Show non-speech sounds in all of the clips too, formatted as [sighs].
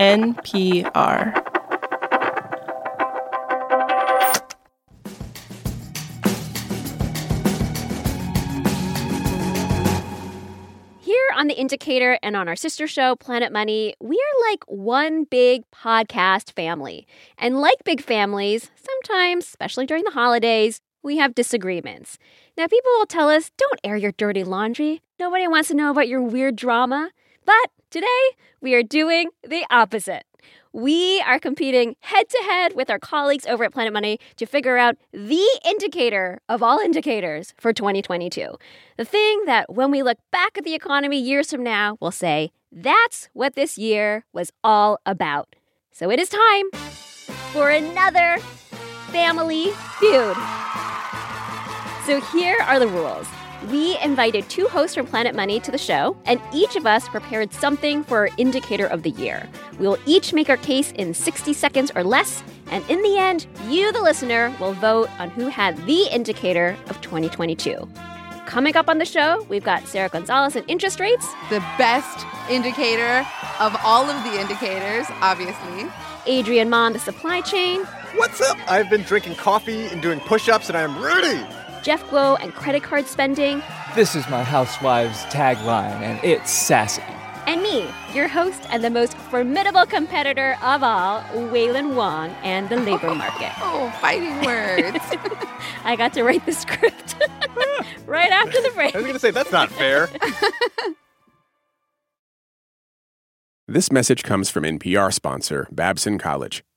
NPR. Here on The Indicator and on our sister show, Planet Money, we are like one big podcast family. And like big families, sometimes, especially during the holidays, we have disagreements. Now, people will tell us, don't air your dirty laundry. Nobody wants to know about your weird drama. But today, we are doing the opposite. We are competing head to head with our colleagues over at Planet Money to figure out the indicator of all indicators for 2022. The thing that, when we look back at the economy years from now, we'll say, that's what this year was all about. So it is time for another family feud. So here are the rules. We invited two hosts from Planet Money to the show, and each of us prepared something for our indicator of the year. We will each make our case in 60 seconds or less, and in the end, you, the listener, will vote on who had the indicator of 2022. Coming up on the show, we've got Sarah Gonzalez and interest rates, The best indicator of all of the indicators, obviously. Adrian Ma, the supply chain, What's up? I've been drinking coffee and doing push ups, and I am ready. Jeff Guo, and credit card spending, This is my housewife's tagline, and it's sassy. and me, your host and the most formidable competitor of all, Wailin Wong and the labor market. [laughs] Oh, fighting words. [laughs] I got to write the script [laughs] right after the break. I was going to say, that's not fair. This message comes from NPR sponsor Babson College.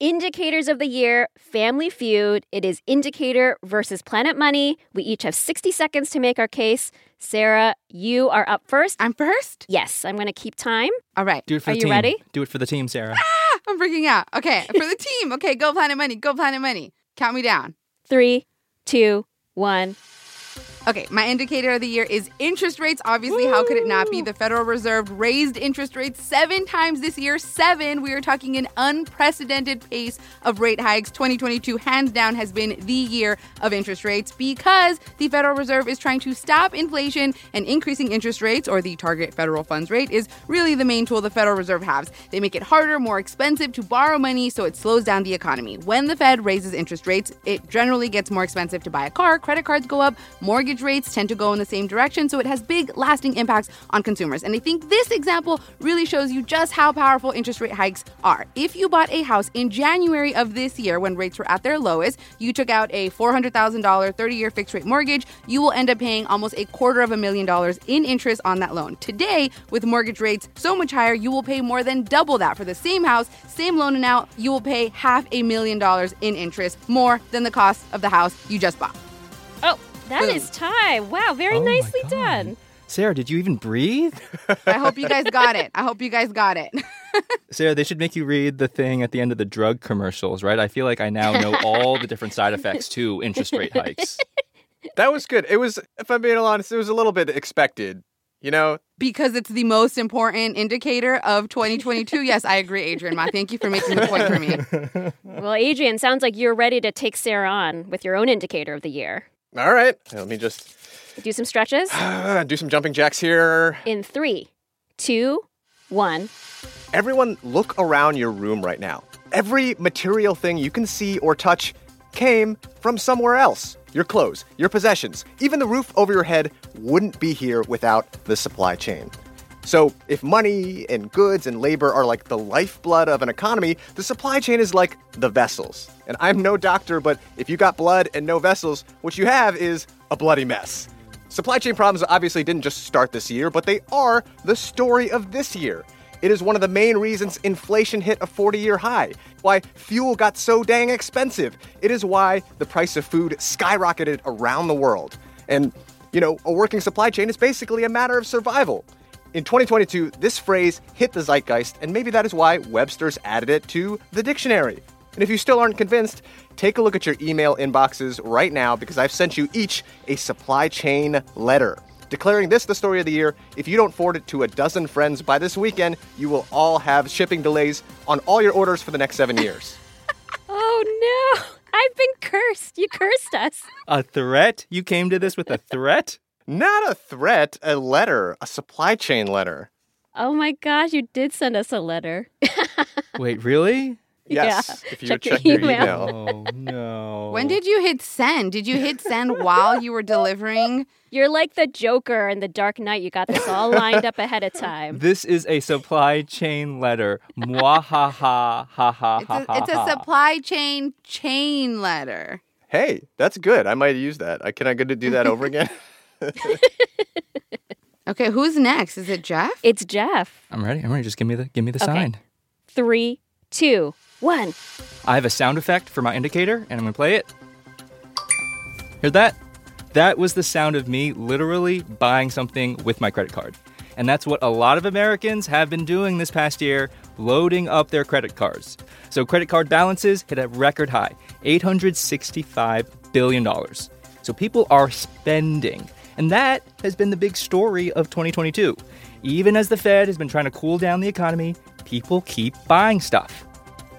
Indicators of the year, Family Feud. It is Indicator versus Planet Money. We each have 60 seconds to make our case. Sarah, you are up first. I'm first? Yes, I'm going to keep time. All right. Do it for Are the you team. ready? Do it for the team, Sarah. Ah, I'm freaking out. Okay, for the team. Okay, go Planet Money. Go Planet Money. Count me down. Three, two, one. Okay, my indicator of the year is interest rates. Obviously, how could it not be? The Federal Reserve raised interest rates seven times this year. Seven. We are talking an unprecedented pace of rate hikes. 2022, hands down, has been the year of interest rates because the Federal Reserve is trying to stop inflation and increasing interest rates, or the target federal funds rate, is really the main tool the Federal Reserve has. They make it harder, more expensive to borrow money, so it slows down the economy. When the Fed raises interest rates, it generally gets more expensive to buy a car, credit cards go up, mortgage rates tend to go in the same direction, so it has big lasting impacts on consumers. And I think this example really shows you just how powerful interest rate hikes are. If you bought a house in January of this year when rates were at their lowest, you took out a $400,000 30 year fixed rate mortgage, you will end up paying almost a quarter of a million dollars in interest on that loan. Today, with mortgage rates so much higher, you will pay more than double that for the same house, same loan amount, you will pay half a million dollars in interest, more than the cost of the house you just bought. Oh, that Boom. time. Wow, very Oh my nicely God. done. Sarah, did you even breathe? [laughs] I hope you guys got it. I hope you guys got it. [laughs] Sarah, they should make you read the thing at the end of the drug commercials, right? I feel like I now know all the different side effects to interest rate hikes. [laughs] That was good. It was, if I'm being honest, it was a little bit expected. You know, because it's the most important indicator of 2022. Yes, I agree, Adrian. Ma, thank you for making the point for me. Well, Adrian, sounds like you're ready to take Sarah on with your own indicator of the year. All right. Let me just Do some stretches [sighs] do some jumping jacks here. in three, two, one. Everyone, look around your room right now. Every material thing you can see or touch came from somewhere else. Your clothes, your possessions, even the roof over your head wouldn't be here without the supply chain. So, if money and goods and labor are like the lifeblood of an economy, the supply chain is like the vessels. And I'm no doctor, but if you got blood and no vessels, what you have is a bloody mess. Supply chain problems obviously didn't just start this year, but they are the story of this year. It is one of the main reasons inflation hit a 40 year high, why fuel got so dang expensive. It is why the price of food skyrocketed around the world. And, you know, a working supply chain is basically a matter of survival. In 2022, this phrase hit the zeitgeist, and maybe that is why Webster's added it to the dictionary. And if you still aren't convinced, take a look at your email inboxes right now because I've sent you each a supply chain letter. Declaring this the story of the year, if you don't forward it to a dozen friends by this weekend, you will all have shipping delays on all your orders for the next seven years. [laughs] Oh no! I've been cursed. You cursed us. A threat? You came to this with a threat? Not a threat, a letter, a supply chain letter. Oh my gosh, you did send us a letter. [laughs] Wait, really? Yes, Yeah, if you check your check your email. email. Oh no. When did you hit send? Did you hit send while you were delivering? You're like the Joker in the Dark Knight. You got this all lined up ahead of time. This is a supply chain letter. Mwahaha ha ha ha It's a, ha. it's a supply chain chain letter. Hey, that's good. I might use that. I, can I go to do that over [laughs] again? [laughs] Okay, who's next? Is it Jeff? It's Jeff. I'm ready. I'm ready. Just give me the give me the Okay. sign. Three, two, one. I have a sound effect for my indicator, and I'm gonna play it. Hear that? That was the sound of me literally buying something with my credit card. And that's what a lot of Americans have been doing this past year loading up their credit cards. So credit card balances hit a record high $865 billion. So people are spending. And that has been the big story of 2022. Even as the Fed has been trying to cool down the economy, people keep buying stuff.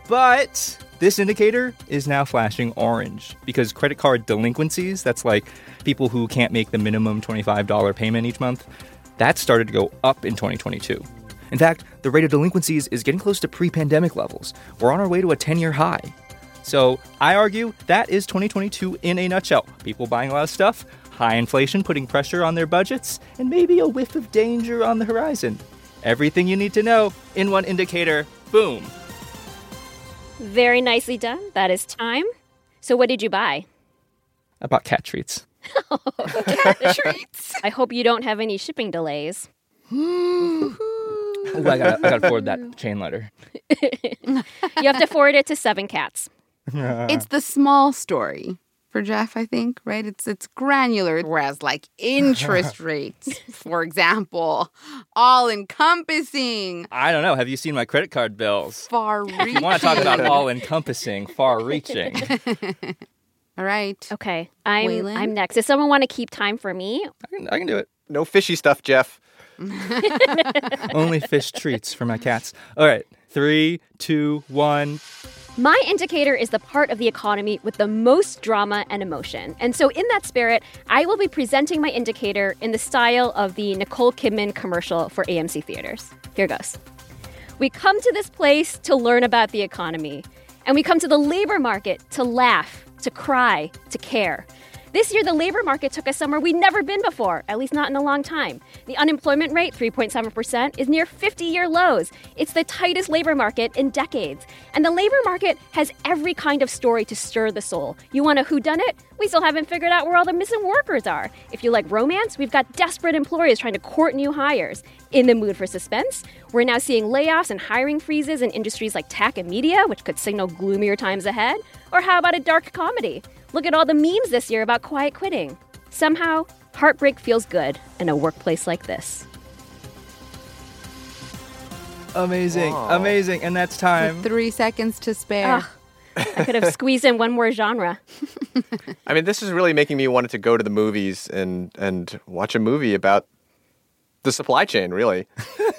But this indicator is now flashing orange because credit card delinquencies, that's like people who can't make the minimum $25 payment each month, that started to go up in 2022. In fact, the rate of delinquencies is getting close to pre pandemic levels. We're on our way to a 10 year high. So I argue that is 2022 in a nutshell. People buying a lot of stuff, high inflation putting pressure on their budgets, and maybe a whiff of danger on the horizon. Everything you need to know in one indicator. Boom. Very nicely done. That is time. So, what did you buy? I bought cat treats. [laughs] Cat treats. I hope you don't have any shipping delays. Ooh, I gotta, I gotta forward that chain letter. [laughs] You have to forward it to seven cats. it's the small story for Jeff, I think, right? It's it's granular, whereas like interest [laughs] rates, for example, all encompassing, I don't know. Have you seen my credit card bills? far reaching. You want to talk about all encompassing, far reaching? [laughs] All right. Okay, I'm Wailin? I'm next. Does someone want to keep time for me? I can, I can do it. no fishy stuff, Jeff. [laughs] Only fish treats for my cats. All right. Three, two, one. My indicator is the part of the economy with the most drama and emotion. And so, in that spirit, I will be presenting my indicator in the style of the Nicole Kidman commercial for AMC theaters. Here goes. We come to this place to learn about the economy, and we come to the labor market to laugh, to cry, to care. This year, the labor market took us somewhere we'd never been before, at least not in a long time. The unemployment rate, 3.7%, is near 50 year lows. It's the tightest labor market in decades. And the labor market has every kind of story to stir the soul. You want a whodunit? We still haven't figured out where all the missing workers are. If you like romance, we've got desperate employers trying to court new hires. In the mood for suspense, we're now seeing layoffs and hiring freezes in industries like tech and media, which could signal gloomier times ahead. Or how about a dark comedy? Look at all the memes this year about quiet quitting. Somehow, heartbreak feels good in a workplace like this. Amazing, Wow. amazing. And that's time. Three seconds to spare. Ugh. I could have [laughs] squeezed in one more genre. I mean, this is really making me want to go to the movies and and watch a movie about the supply chain. Really, [laughs]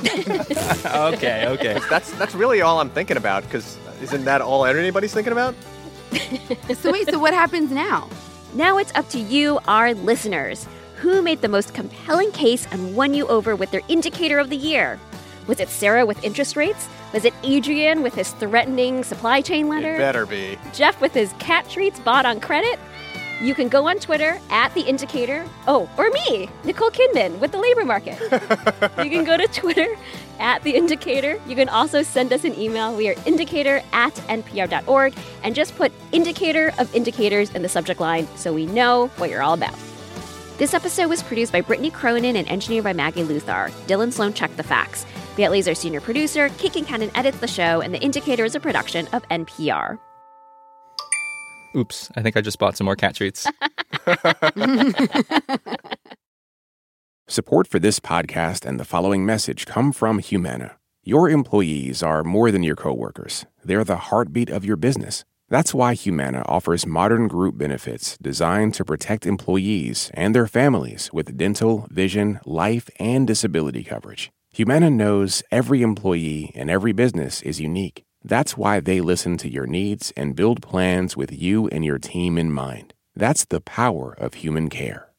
okay, okay. that's that's really all I'm thinking about. Because isn't that all anybody's thinking about? [laughs] So wait, so what happens now? Now it's up to you, our listeners. Who made the most compelling case and won you over with their indicator of the year? Was it Sarah with interest rates? Was it Adrian with his threatening supply chain It letter? better be. Jeff with his cat treats bought on credit? You can go on Twitter at the indicator. Oh, or me, Nicole Kidman with the labor market. [laughs] you can go to Twitter at the indicator. You can also send us an email. We are indicator at npr.org and just put indicator of indicators in the subject line so we know what you're all about. This episode was produced by Brittany Cronin and engineered by Maggie Luthar. Dylan Sloan checked the facts. Viet Le's our senior producer, Kate Concannon edits the show, and The Indicator is a production of NPR. Oops, I think I just bought some more cat treats. [laughs] Support for this podcast and the following message come from Humana. Your employees are more than your coworkers. They're the heartbeat of your business. That's why Humana offers modern group benefits designed to protect employees and their families with dental, vision, life, and disability coverage. Humana knows every employee and every business is unique. That's why they listen to your needs and build plans with you and your team in mind. That's the power of human care.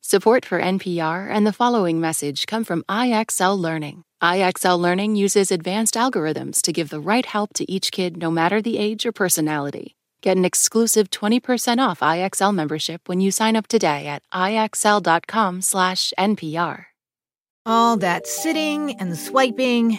Support for NPR and the following message come from IXL Learning. IXL Learning uses advanced algorithms to give the right help to each kid no matter the age or personality. Get an exclusive 20% off IXL membership when you sign up today at IXL.com/NPR. All that sitting and swiping,